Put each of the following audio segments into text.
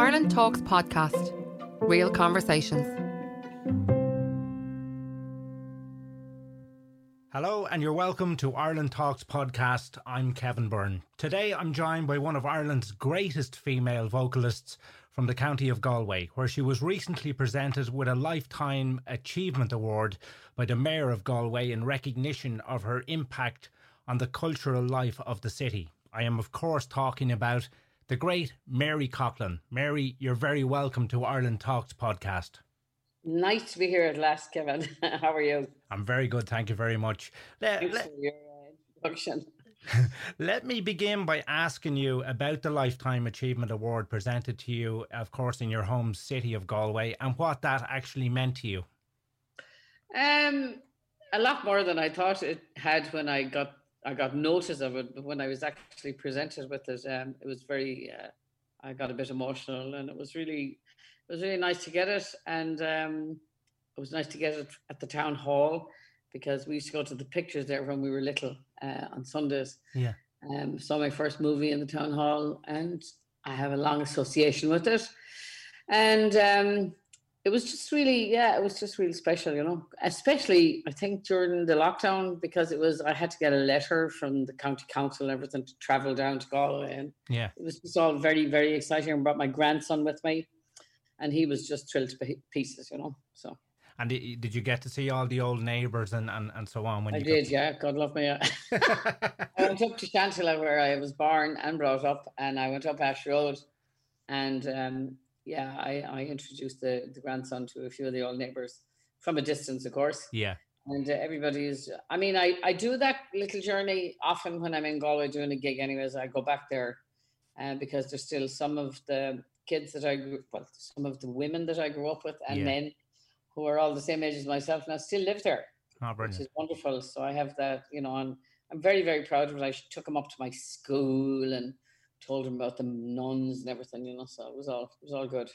Ireland Talks podcast. Real conversations. Hello, and you're welcome to Ireland Talks podcast. I'm Kevin Byrne. Today, I'm joined by one of Ireland's greatest female vocalists from the county of Galway, where she was recently presented with a Lifetime Achievement Award by the Mayor of Galway in recognition of her impact on the cultural life of the city. I am, of course, talking about the great Mary Coughlan. Mary, you're very welcome to Ireland Talks podcast. Nice to be here at last, Kevin. How are you? I'm very good, thank you very much. Let, Thanks let, for your uh, introduction. let me begin by asking you about the Lifetime Achievement Award presented to you, of course, in your home city of Galway, and what that actually meant to you. Um, a lot more than I thought it had when I got I got notice of it, but when I was actually presented with it, um, it was very. Uh, I got a bit emotional, and it was really, it was really nice to get it, and um, it was nice to get it at the town hall because we used to go to the pictures there when we were little uh, on Sundays. Yeah. Um, saw my first movie in the town hall, and I have a long association with it. And um, it was just really yeah it was just really special you know especially i think during the lockdown because it was i had to get a letter from the county council and everything to travel down to galway and yeah it was just all very very exciting i brought my grandson with me and he was just thrilled to pieces you know so and did you get to see all the old neighbours and, and, and so on? When I you did, yeah. God love me. I went up to Shantalla where I was born and brought up, and I went up Ash Road, and um, yeah, I, I introduced the, the grandson to a few of the old neighbors from a distance, of course. Yeah. And uh, everybody's, I mean, I, I do that little journey often when I'm in Galway doing a gig, anyways. I go back there uh, because there's still some of the kids that I grew, well, some of the women that I grew up with and yeah. men who are all the same age as myself and I still live there, oh, which is wonderful. So I have that, you know, and I'm very, very proud of it. I took them up to my school and told him about the nuns and everything, you know. So it was all it was all good.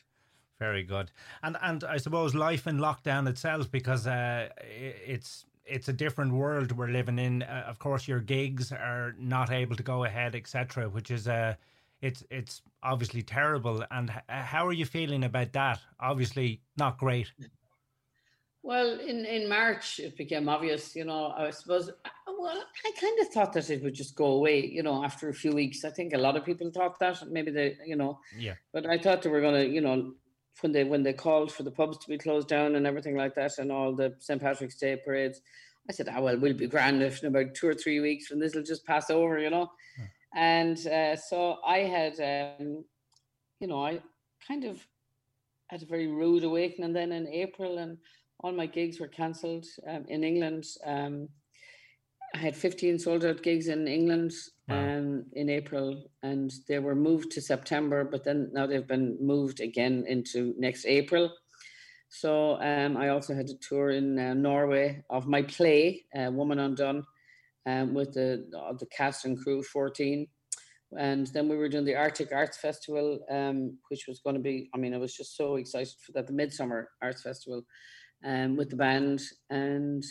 Very good, and and I suppose life in lockdown itself because uh, it's it's a different world we're living in. Uh, of course, your gigs are not able to go ahead, etc., which is uh, it's it's obviously terrible. And h- how are you feeling about that? Obviously, not great. Well, in, in March, it became obvious, you know, I suppose, well, I kind of thought that it would just go away, you know, after a few weeks. I think a lot of people thought that, maybe they, you know, yeah. But I thought they were going to, you know, when they when they called for the pubs to be closed down and everything like that, and all the St Patrick's Day parades, I said, "Ah, oh, well, we'll be grand if in about two or three weeks, and this will just pass over," you know. Hmm. And uh, so I had, um, you know, I kind of had a very rude awakening then in April, and all my gigs were cancelled um, in England. Um, I had 15 sold out gigs in England wow. um, in April, and they were moved to September, but then now they've been moved again into next April. So um, I also had a tour in uh, Norway of my play, uh, Woman Undone, um, with the uh, the cast and crew, 14. And then we were doing the Arctic Arts Festival, um, which was going to be, I mean, I was just so excited for that, the Midsummer Arts Festival um, with the band, and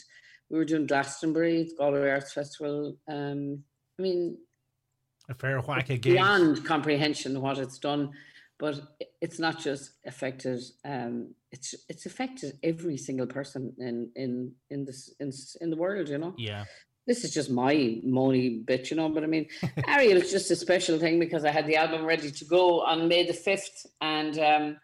we were doing Glastonbury, the Galway Arts Festival. Um, I mean, a fair whack of beyond comprehension what it's done, but it's not just affected. Um, it's it's affected every single person in in in this in in the world. You know. Yeah. This is just my moany bit, you know. But I mean, Ariel is just a special thing because I had the album ready to go on May the fifth, and um,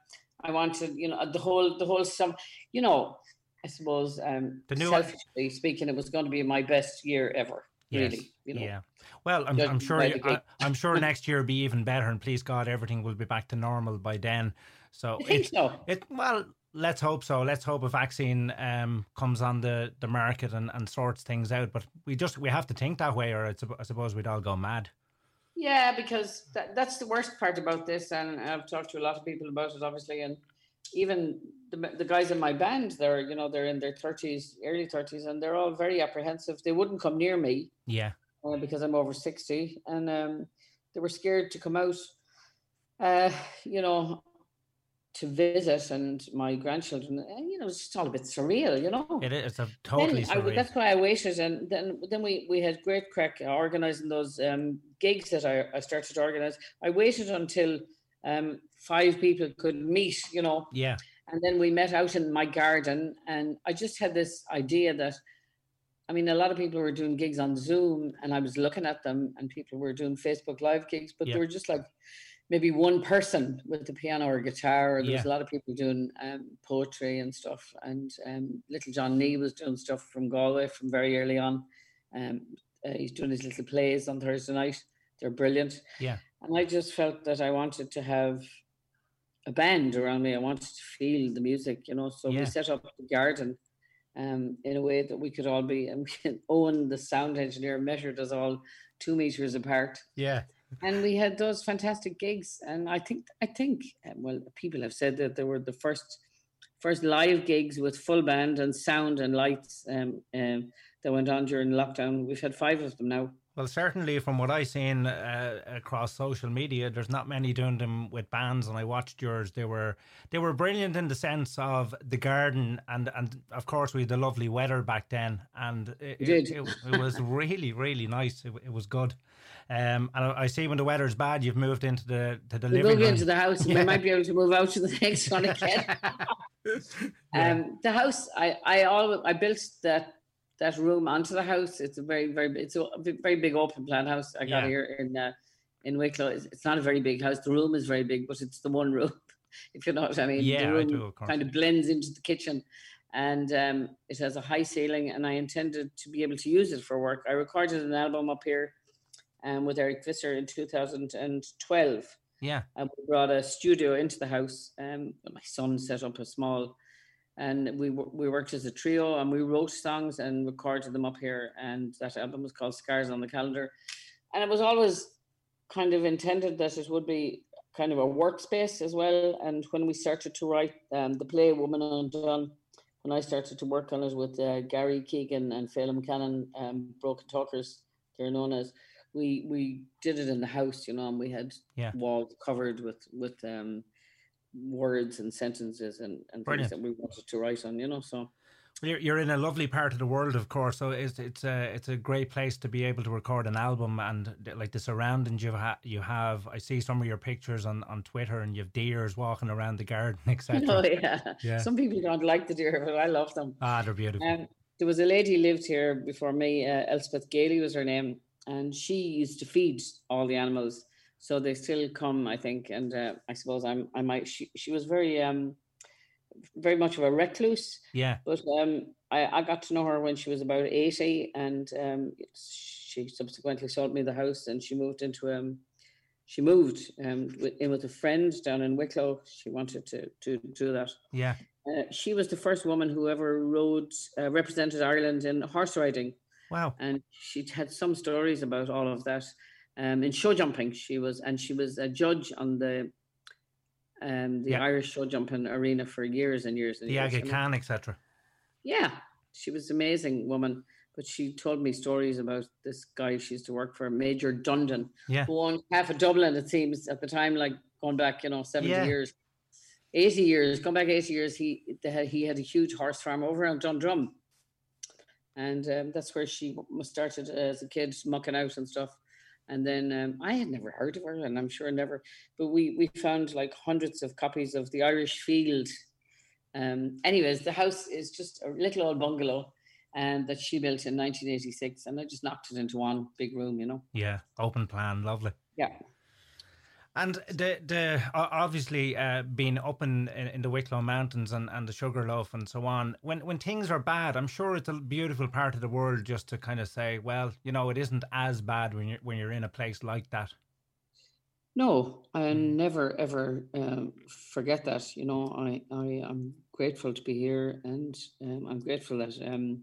I wanted, you know, the whole the whole sum. You know, I suppose um, the new selfishly one. speaking, it was going to be my best year ever. Yes. Really, you know. Yeah. Well, I'm, I'm sure. You, I, am sure next year will be even better, and please God, everything will be back to normal by then. So, I think it, so. It well, let's hope so. Let's hope a vaccine um, comes on the, the market and, and sorts things out. But we just we have to think that way, or I suppose we'd all go mad. Yeah, because that, that's the worst part about this, and I've talked to a lot of people about it, obviously, and even the, the guys in my band, they're you know they're in their thirties, early thirties, and they're all very apprehensive. They wouldn't come near me, yeah, uh, because I'm over sixty, and um, they were scared to come out. Uh, you know, to visit and my grandchildren, and you know, it's just all a bit surreal, you know. It is a totally surreal. I, that's why I waited, and then then we we had great crack organising those um, gigs that I, I started to organise. I waited until um, five people could meet, you know. Yeah. And then we met out in my garden, and I just had this idea that, I mean, a lot of people were doing gigs on Zoom, and I was looking at them, and people were doing Facebook Live gigs, but Yeah. they were just like maybe one person with the piano or guitar, or there was a lot of people doing um, poetry and stuff. And um, little John Nee was doing stuff from Galway from very early on. Um, uh, he's doing his little plays on Thursday night. They're brilliant. Yeah. And I just felt that I wanted to have a band around me. I wanted to feel the music, you know. So Yeah. we set up the garden um, in a way that we could all be. And Owen, the sound engineer, measured us all two meters apart. Yeah. And we had those fantastic gigs. And I think, I think, well, people have said that they were the first, first live gigs with full band and sound and lights um, um, that went on during lockdown. We've had five of them now. Well, certainly from what I've seen uh, across social media, there's not many doing them with bands, and I watched yours. They were they were brilliant in the sense of the garden, and and of course we had the lovely weather back then, and it, it, it, it was really really nice. It, it was good. Um, and I I see when the weather's bad, you've moved into the to the We living room. into the house and Yeah. we might be able to move out to the next one again. Yeah. Um, the house, I, I always, I built that that room onto the house. It's a very, very, it's a very big open plan house. I got Yeah. here in uh, in Wicklow. It's, it's not a very big house. The room is very big, but it's the one room, if you know what I mean. Yeah, the room do, of course. kind of blends into the kitchen, and um, it has a high ceiling. And I intended to be able to use it for work. I recorded an album up here, um, with Eric Visser in 2012 yeah, and we brought a studio into the house. Um, my son set up a small, and we we worked as a trio, and we wrote songs and recorded them up here. And that album was called Scars on the Calendar, and it was always kind of intended that it would be kind of a workspace as well. And when we started to write um, the play Woman Undone, when I started to work on it with uh, Gary Keegan and Feidlim Cannon, um, Broken Talkers, they're known as we we did it in the house, you know, and we had Yeah. walls covered with with um, words and sentences and, and Brilliant. things that we wanted to write on, you know. So You're, you're in a lovely part of the world, of course. So it's it's a it's a great place to be able to record an album and like the surroundings you ha- you have. I see some of your pictures on, on Twitter, and you have deers walking around the garden, etc. oh yeah. Yeah. some people don't like the deer, but I love them. Ah, they're beautiful. Um, there was a lady lived here before me, uh, Elspeth Gailey was her name, and she used to feed all the animals. So they still come, I think, and uh, I suppose I'm I might. She she was very um very much of a recluse. yeah, But um, I, I got to know her when she was about 80, and um, she subsequently sold me the house and she moved into um, she moved um, with, in with a friend down in Wicklow. She wanted to, to do that. yeah, Uh, she was the first woman who ever rode, uh, represented Ireland in horse riding, wow, and she had some stories about all of that. Um, in show jumping, she was, and she was a judge on the um, the Yeah. Irish show jumping arena for years and years and the years. Aga Khan, etc. yeah, she was an amazing woman. But she told me stories about this guy she used to work for, Major Dundon, Yeah, who owned half of Dublin, it seems, at the time, like going back, you know, 70 Yeah. years. 80 years, going back 80 years, he had, he had a huge horse farm over on Dundrum. And um, that's where she started as a kid, mucking out and stuff. And then um, I had never heard of her, and I'm sure never, but we, we found like hundreds of copies of the Irish Field. Um, anyways, the house is just a little old bungalow and that she built in 1986, and I just knocked it into one big room, you know. yeah, open plan, lovely. Yeah. And the the obviously uh, being up in, in, the Wicklow Mountains and, and the Sugarloaf and so on. When when things are bad, I'm sure it's a beautiful part of the world just to kind of say, well, you know, it isn't as bad when you're when you're in a place like that. No, I Mm. never ever um, forget that. You know, I I am grateful to be here, and um, I'm grateful that um,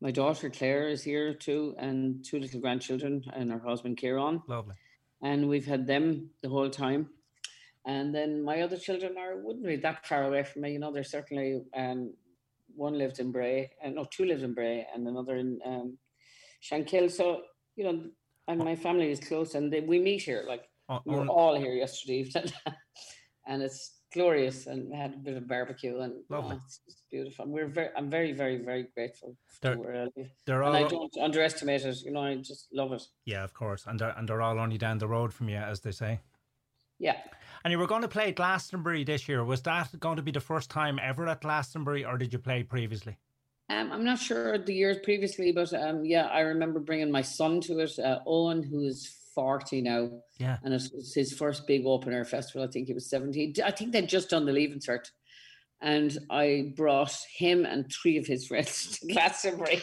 my daughter Claire is here too, and two little grandchildren, and her husband Kieran, Lovely. And we've had them the whole time. And then my other children are wouldn't be that far away from me. You know, they're certainly um, one lived in Bray, and no, two lived in Bray, and another in um, Shankill. So you know, and my family is close, and they, we meet here like we were all here yesterday evening, and it's glorious. And we had a bit of barbecue, and oh, it's just beautiful. We're very, I'm very, very, very grateful They're- to where I live, they're and I don't underestimate it. You know, I just love it. yeah, of course, and they're and they're all only down the road from you, as they say. Yeah, And you were going to play Glastonbury this year. Was that going to be the first time ever at Glastonbury, or did you play previously? Um, I'm not sure the years previously, but um, yeah, I remember bringing my son to it, uh, Owen, who is 40 now. Yeah. And it was his first big open air festival. I think he was 17. I think they'd just done the Leaving Cert. And I brought him and three of his friends to Glastonbury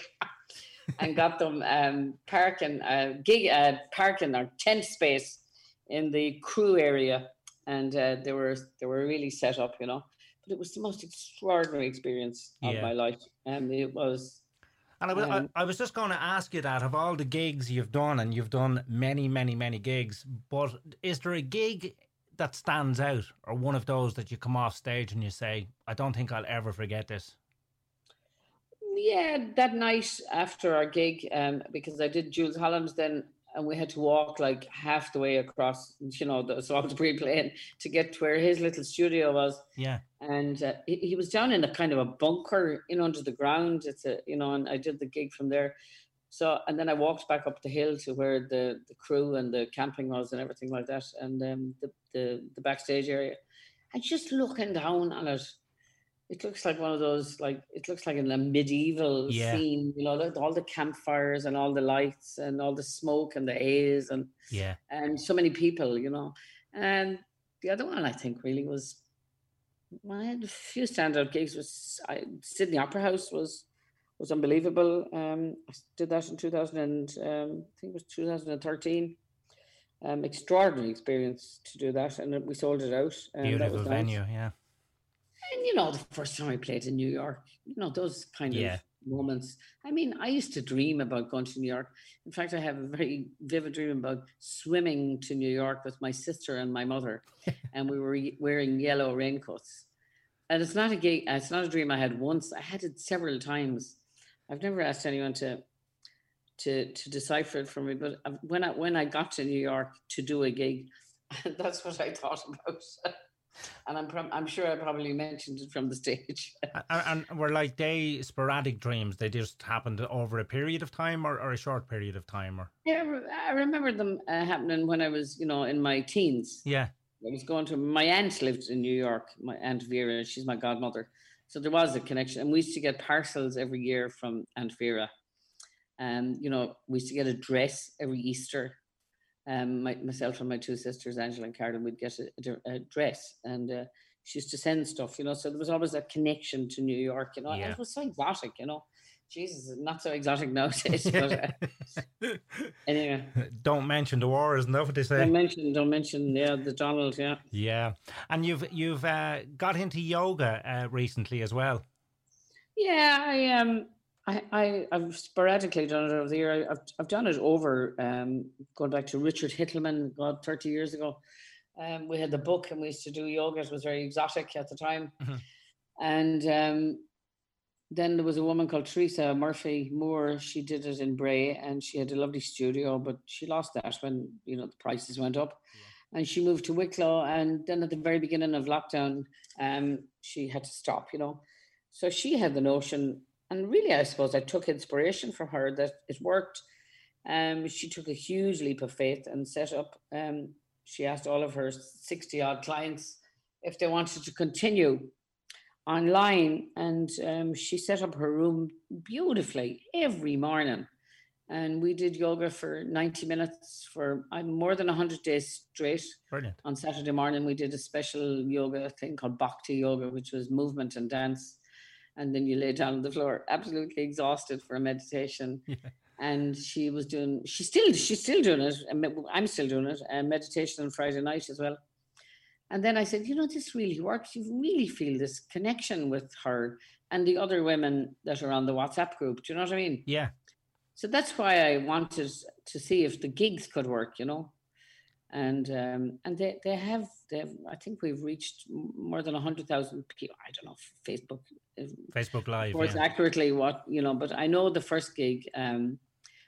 and got them um, parking, uh, gig, uh, parking or tent space in the crew area. And uh, they were they were really set up, you know. But it was the most extraordinary experience of Yeah. my life. And it was And I was, Um, I, I was just going to ask you that of all the gigs you've done, and you've done many, many, many gigs, but is there a gig that stands out, or one of those that you come off stage and you say, I don't think I'll ever forget this? Yeah, that night after our gig, um, because I did Jools Holland then, and we had to walk like half the way across, you know, the Salisbury Plain to get to where his little studio was. Yeah. And uh, he, he was down in a kind of a bunker, in under the ground. It's a, you know, and I did the gig from there. So, and then I walked back up the hill to where the, the crew and the camping was and everything like that, and um, the, the the backstage area. And just looking down on it, it looks like one of those like it looks like in a medieval Yeah. scene you know like all the campfires and all the lights and all the smoke and the haze and Yeah. and so many people you know and the other one i think really was well, I had a few standout gigs was I, sydney opera house was was unbelievable um i did that in 2000 and um, i think it was 2013 um extraordinary experience to do that and we sold it out and that Beautiful was nice. venue. Yeah. And you know, the first time I played in New York, you know, those kind Yeah. of moments. I mean, I used to dream about going to New York. In fact, I have a very vivid dream about swimming to New York with my sister and my mother, and we were wearing yellow raincoats. And it's not a gig, it's not a dream I had once. I had it several times. I've never asked anyone to to to decipher it for me, but uh, when I when I got to New York to do a gig, that's what I thought about. And I'm prob- I'm sure I probably mentioned it from the stage. And, and were like they sporadic dreams? They just happened over a period of time or, or a short period of time? Or Yeah, I I remember them uh, happening when I was, you know, in my teens. Yeah. I was going to my aunt lived in New York. My aunt Vera, she's my godmother, so there was a connection, and we used to get parcels every year from Aunt Vera. And you know, we used to get a dress every Easter. Um, my, myself and my two sisters, Angela and Carolyn, would get a, a a dress, and uh, she used to send stuff, you know. So there was always that connection to New York, you know. and it was so exotic, you know. Jesus, not so exotic nowadays. but uh, anyway, don't mention the war, isn't that what they say? don't mention, don't mention, yeah, the Donald, yeah. Yeah, and you've you've uh, got into yoga uh, recently as well. Yeah, I um, I, I I've sporadically done it over the year. I- I've I've done it over um, going back to Richard Hittleman, God, thirty years ago. Um, we had the book and we used to do yoga. It was very exotic at the time, Mhm. and um, then there was a woman called Teresa Murphy Moore. She did it in Bray, and she had a lovely studio, but she lost that when you know the prices went up. And she moved to Wicklow, and then at the very beginning of lockdown, um, she had to stop. You know, so she had the notion, and really, I suppose I took inspiration from her that it worked. Um, she took a huge leap of faith and set up. Um, she asked all of her sixty odd clients if they wanted to continue online, and um, she set up her room beautifully every morning. And we did yoga for 90 minutes for more than 100 days straight Brilliant. on Saturday morning, we did a special yoga thing called Bhakti Yoga, which was movement and dance. And then you lay down on the floor, absolutely exhausted for a meditation. Yeah. And she was doing, she's still, she's still doing it. I'm still doing it. And meditation on Friday night as well. And then I said, you know, this really works. You really feel this connection with her and the other women that are on the WhatsApp group. Do you know what I mean? Yeah, So that's why I wanted to see if the gigs could work, you know. And um, and they, they have they have, I think we've reached more than hundred thousand people. I don't know Facebook Facebook Live. reports Yeah. accurately what you know, but I know the first gig, um,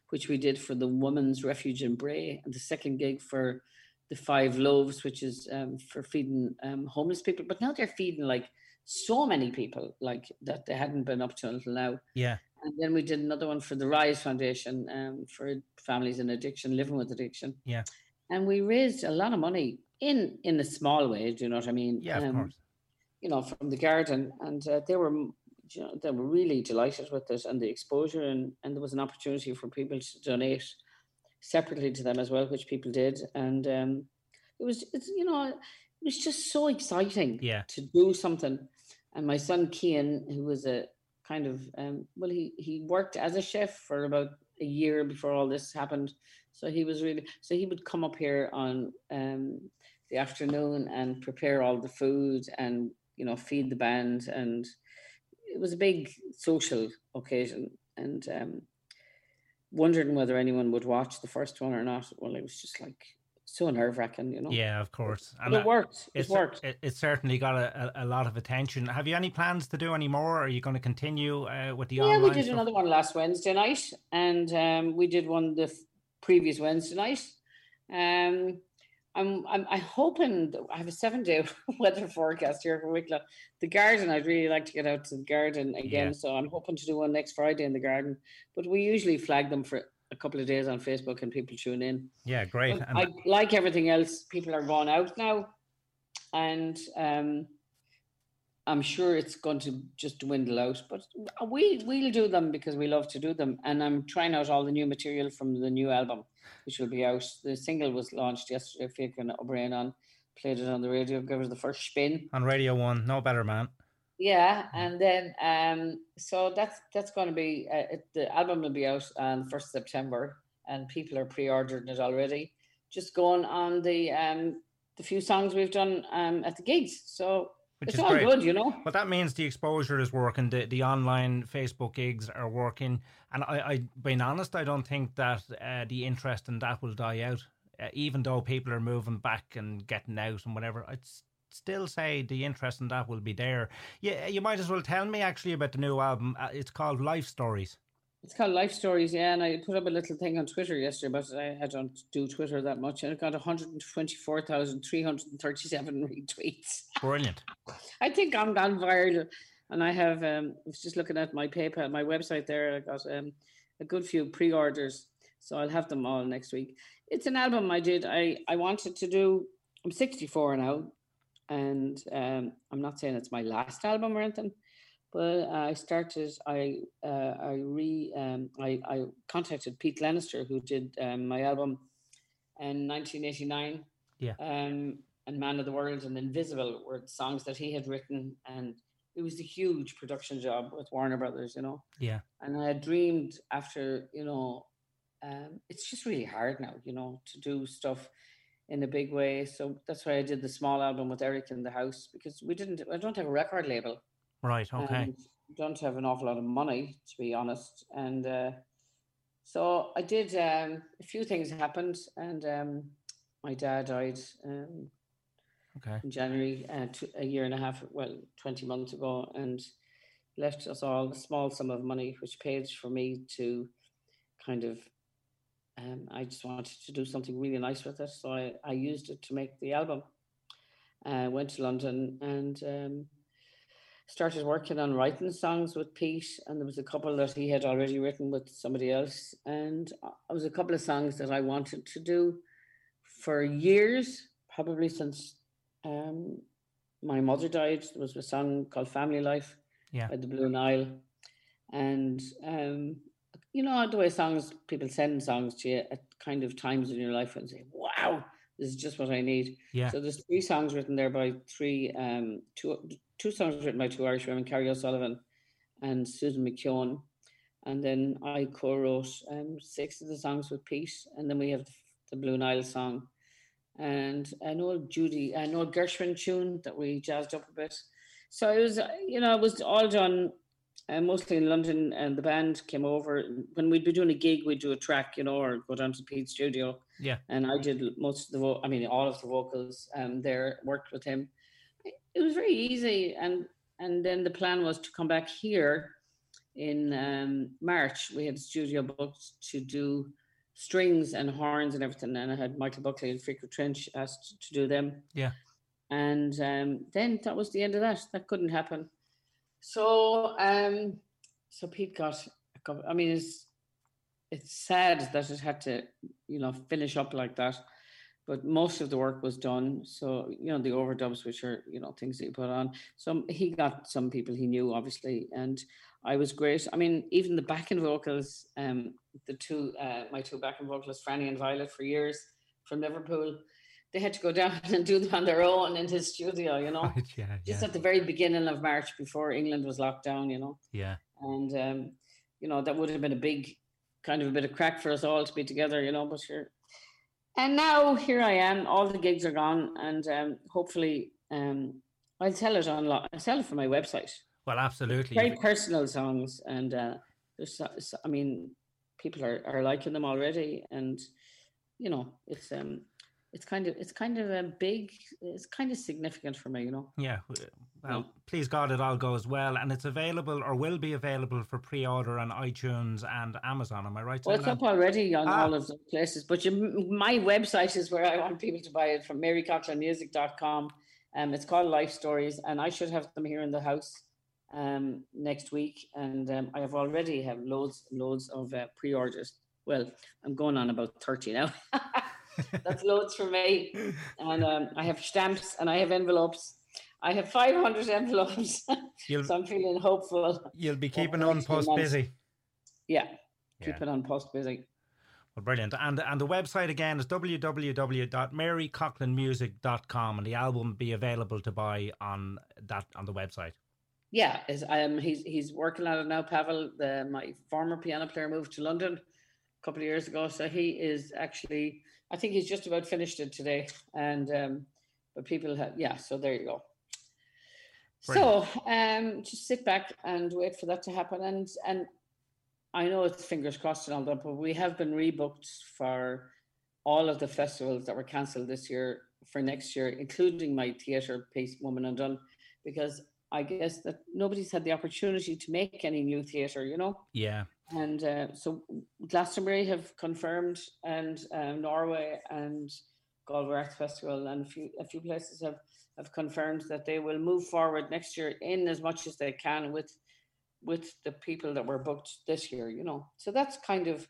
which we did for the Women's Refuge in Bray, and the second gig for the Five Loaves, which is um, for feeding um, homeless people. But now they're feeding like so many people, like that they hadn't been up to until now. yeah, And then we did another one for the Rise Foundation um, for families in addiction, living with addiction. Yeah. And we raised a lot of money, in in a small way. Do you know what I mean? Yeah, of um, course. You know, from the garden, and uh, they were, you know, they were really delighted with it and the exposure, and and there was an opportunity for people to donate separately to them as well, which people did, and um, it was, it's you know, it was just so exciting. Yeah. To do something, and my son Kian, who was a kind of um, well, he he worked as a chef for about a year before all this happened. So he was really so he would come up here on um, the afternoon and prepare all the food and you know feed the band and it was a big social occasion and um, wondering whether anyone would watch the first one or not. Well, it was just like so nerve wracking, you know. Yeah, of course. And it worked. It worked. It, it, certainly got a, a, lot of attention. Have you any plans to do any more? Are you going to continue uh, with the yeah, online? we did stuff? another one last Wednesday night, and um, we did one the previous Wednesday night. Um, I'm, I'm I'm hoping I have a seven day weather forecast here for Wicklow. The garden, I'd really like to get out to the garden again, yeah. so I'm hoping to do one next Friday in the garden. But we usually flag them for a couple of days on Facebook and people tune in. Yeah, great. And I, like everything else, people are going out now, and um, I'm sure it's going to just dwindle out. But we we'll do them because we love to do them, and I'm trying out all the new material from the new album, which will be out. The single was launched yesterday. Fiacre O'Brien on played it on the radio. Gave us the first spin on Radio One. No better man. Yeah, and then um, so that's that's going to be uh, it, the album will be out on first September, and people are pre-ordering it already. Just going on the um the few songs we've done um at the gigs, so Which it's all great. good, you know. But that means the exposure is working. The the online Facebook gigs are working, and I, I being honest, I don't think that uh, the interest in that will die out. Uh, even though people are moving back and getting out and whatever, it's still say the interest in that will be there. Yeah, you might as well tell me actually about the new album. Uh, it's called Life Stories. It's called Life Stories, yeah. And I put up a little thing on Twitter yesterday, but I, I don't do Twitter that much. And it got 124,337 retweets. Brilliant. I think I'm gone viral. And I have, um, I was just looking at my PayPal, my website there. I got um, a good few pre orders. So I'll have them all next week. It's an album I did. I, I wanted to do, I'm 64 now and um, I'm not saying it's my last album or anything, but I started. I uh, I re um, I I contacted Pete Glenister who did um, my album in 1989. Yeah. Um, and Man of the World and Invisible were songs that he had written, and it was a huge production job with Warner Brothers, you know. Yeah. And I had dreamed after, you know, um, it's just really hard now, you know, to do stuff in a big way. So that's why I did the small album with Eric in the house because we didn't. I don't have a record label. Right. Okay. don't have an awful lot of money to be honest, and uh, so I did. Um, a few things happened, and um, my dad died. Um, okay. In January, uh, a year and a half, well, twenty months ago, and left us all a small sum of money, which paid for me to kind of um, I just wanted to do something really nice with it. So I, I used it to make the album. I uh, went to London and um, started working on writing songs with Pete. And there was a couple that he had already written with somebody else. And it was a couple of songs that I wanted to do for years, probably since um, my mother died. There was a song called Family Life yeah. by the Blue Nile. And um, you know the way songs people send songs to you at kind of times in your life and say, "Wow, this is just what I need." Yeah. So there's three songs written there by three, um, two two songs written by two Irish women, Carrie O'Sullivan and Susan McKeown, and then I co-wrote um, six of the songs with Pete, and then we have the, the Blue Nile song, and an old Judy, an old Gershwin tune that we jazzed up a bit. So it was, you know, it was all done uh, mostly in London, and the band came over. When we'd be doing a gig, we'd do a track, you know, or go down to Pete's studio. Yeah. And I did most of the, vo- I mean, all of the vocals um, there, worked with him. It was very easy. And, and then the plan was to come back here in um, March. We had a studio booked to do strings and horns and everything. And I had Michael Buckley and Fiacre Trench asked to do them. Yeah. And um, then that was the end of that. That couldn't happen. So, um, so Pete got. I mean, it's it's sad that it had to, you know, finish up like that. but most of the work was done. So you know the overdubs, which are you know things that you put on. So he got some people he knew, obviously, and I was great. I mean, even the backing vocals, um, the two uh, my two backing vocalists, Franny and Violet, for years from Liverpool, they had to go down and do them on their own in his studio. You know, Right, yeah, just yeah, at the very beginning of March before England was locked down. You know yeah. and um, you know that would have been a big kind of a bit of crack for us all to be together, you know. But sure, and now here I am. All the gigs are gone, and um, hopefully um, I'll sell it on. I'll sell it for my website. Well, absolutely. Very personal songs, and uh, there's, I mean, people are, are liking them already, and you know, it's um, it's kind of it's kind of a big, it's kind of significant for me, you know. Yeah. Well, Yeah. please God, it all goes well, and it's available or will be available for pre-order on iTunes and Amazon. Am I right? Well, it's that? up already on Ah. all of those places, but you, my website is where I want people to buy it from marycoughlanmusic.com. Um, it's called Life Stories, and I should have them here in the house um, next week. And um, I have already have loads, loads of uh, pre-orders. Well, I'm going on about 30 now. That's loads for me. And um, I have stamps and I have envelopes. I have 500 envelopes. You'll so I'm feeling hopeful. you'll be keeping on post busy. Yeah, Yeah. keep it on post busy. Well, brilliant. And and the website again is www.marycoughlanmusic.com and the album will be available to buy on that on the website. Yeah, is um he's he's working on it now. Pavel, the my former piano player, moved to London a couple of years ago, so he is actually I think he's just about finished it today. And um, but people have yeah, so there you go. So um, just sit back and wait for that to happen. And and I know it's fingers crossed and all that, but we have been rebooked for all of the festivals that were cancelled this year for next year, including my theatre piece, Woman Undone, because I guess that nobody's had the opportunity to make any new theatre, you know. Yeah. And uh, so Glastonbury have confirmed, and um, Norway and Galway Arts Festival and a few a few places have have confirmed that they will move forward next year in as much as they can with with the people that were booked this year. You know, so that's kind of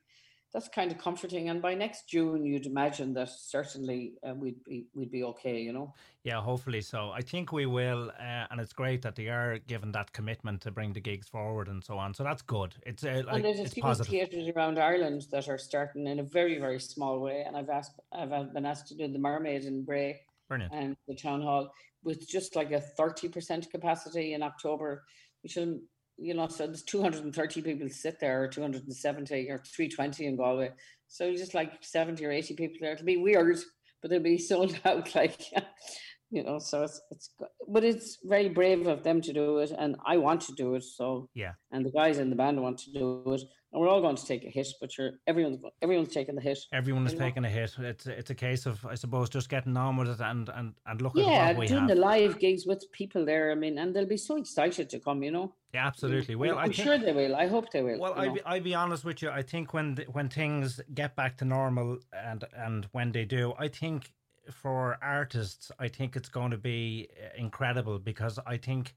that's kind of comforting. And by next June, you'd imagine that certainly uh, we'd be we'd be okay. You know. Yeah, hopefully so. I think we will, uh, and it's great that they are given that commitment to bring the gigs forward and so on. So that's good. It's uh, like and there's a few positive. theatres around Ireland that are starting in a very, very small way. And I've asked, I've been asked to do the Mermaid in Bray Brilliant. and the town hall with just like a 30% capacity in October, which will, you know, so there's 230 people sit there or 270 or 320 in Galway. So just like 70 or 80 people there. It'll be weird, but they'll be sold out like, you know, so it's, it's, but it's very brave of them to do it. And I want to do it. So, Yeah. and the guys in the band want to do it. And we're all going to take a hit, but you're, everyone's, everyone's taking the hit. Everyone is you know. taking a hit. It's it's a case of I suppose just getting on with it and and and look at Yeah, what we doing have. the live gigs with people there. I mean, and they'll be so excited to come. You know, yeah, absolutely. Well, I'm think sure they will. I hope they will. Well, I be, I be honest with you. I think when when things get back to normal and and when they do, I think for artists, I think it's going to be uh, incredible because I think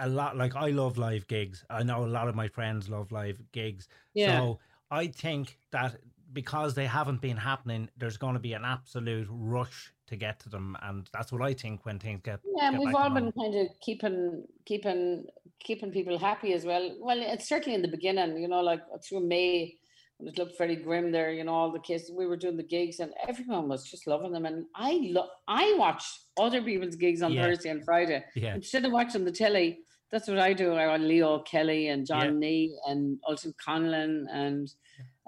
a lot. Like I love live gigs. I know a lot of my friends love live gigs. yeah, So I think that because they haven't been happening, there's going to be an absolute rush to get to them, and that's what I think when things get. yeah. get We've all been kind of keeping, keeping, keeping people happy as well. Well, it's certainly in the beginning. You know, like through May. When it looked very grim there, you know, all the kids. We were doing the gigs, and everyone was just loving them. And I love. I watch other people's gigs on Yeah. Thursday and Friday. Yeah, Instead of watching the telly, that's what I do. I want Leo Kelly and John Yeah. Nee and Alton Conlon and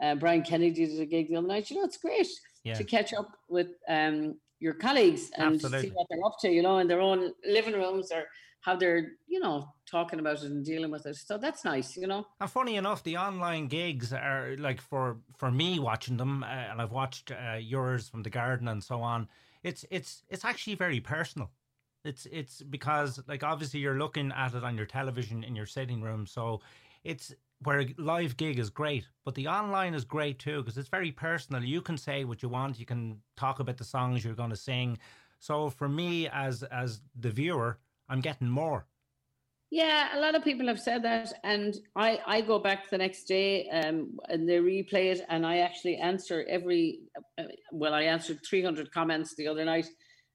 uh, Brian Kennedy did a gig the other night. You know, it's great yeah, to catch up with um, your colleagues and Absolutely. see what they're up to, you know, in their own living rooms or how they're, you know, talking about it and dealing with it. So that's nice, you know. And funny enough, the online gigs are like for for me watching them, uh, and I've watched uh, yours from the garden and so on. It's it's it's actually very personal. It's it's because like obviously you're looking at it on your television in your sitting room, so it's where a live gig is great, but the online is great too because it's very personal. You can say what you want. You can talk about the songs you're going to sing. So for me as as the viewer, I'm getting more Yeah, a lot of people have said that, and I I go back the next day um, and they replay it, and I actually answer every. Uh, well, I answered 300 comments the other night.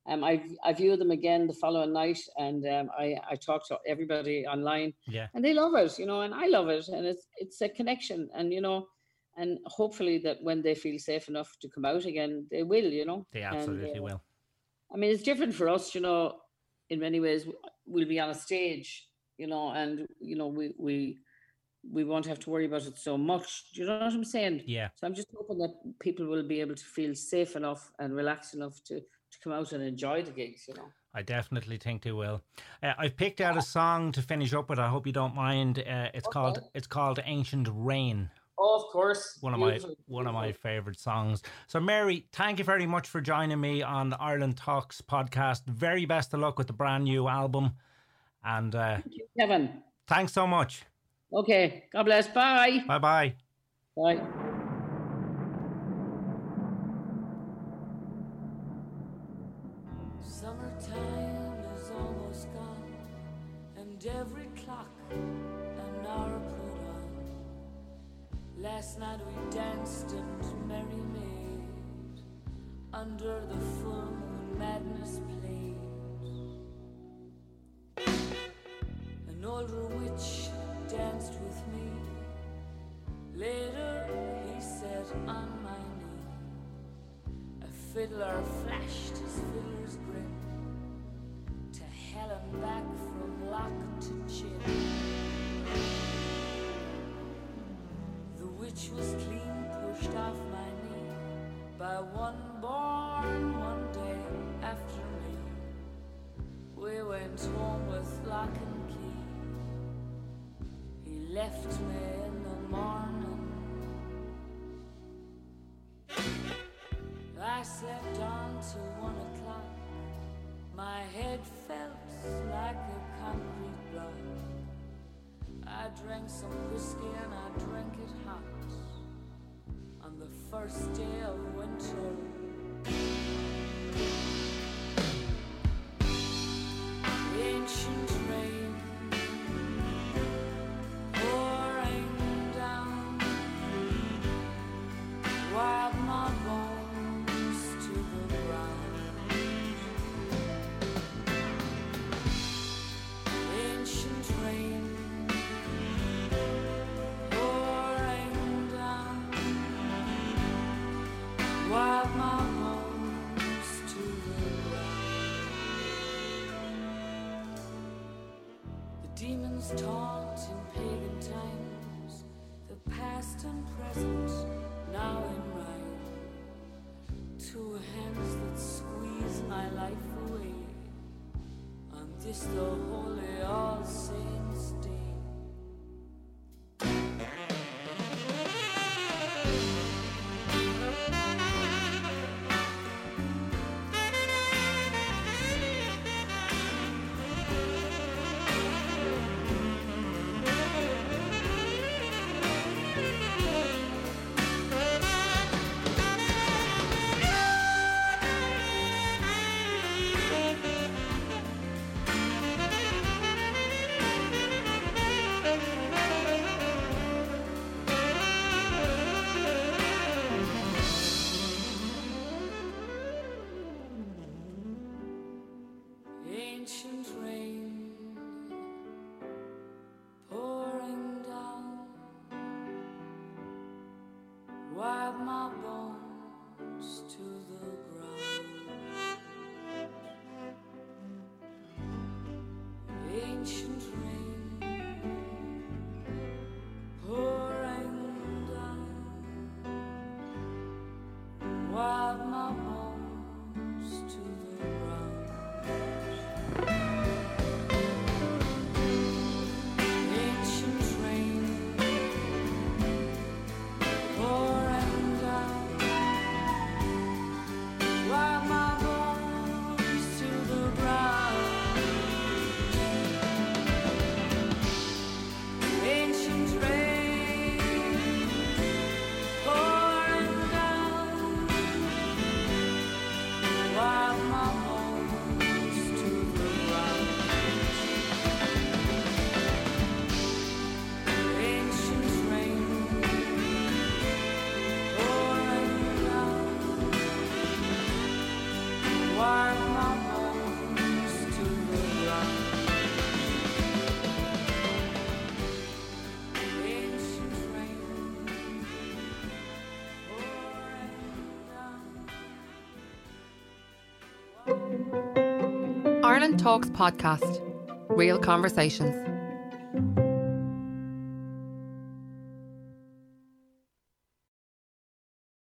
Um, I I view them again the following night, and um, I I talk to everybody online. Yeah, and they love it, you know, and I love it, and it's it's a connection, and you know, and hopefully that when they feel safe enough to come out again, they will, you know. They absolutely and, uh, will. I mean, it's different for us, you know. In many ways, we'll be on a stage, you know, and you know, we we we won't have to worry about it so much. Do you know what I'm saying? Yeah. So I'm just hoping that people will be able to feel safe enough and relaxed enough to to come out and enjoy the gigs, you know. I definitely think they will. Uh, I've picked out a song to finish up with. I hope you don't mind. Uh, it's Okay. called it's called Ancient Rain. Oh, of course. One of my Beautiful, one of my favorite songs. So Mary, thank you very much for joining me on the Ireland Talks podcast. Very best of luck with the brand new album, and uh, Thank you, Kevin. thanks so much. Okay. God bless. Bye. Bye bye. Bye. Night we danced and merry made, under the full moon madness played. An older witch danced with me. Later he sat on my knee. A fiddler flashed his fiddler's grip to hell and back from lock to chin. The witch was clean pushed off my knee by one born one day after me. We went home with lock and key. He left me in the morning. I slept on till one o'clock. My head felt like a concrete block. I drank some whiskey and I drank it hot. On the first day of winter. Talks podcast. Real conversations.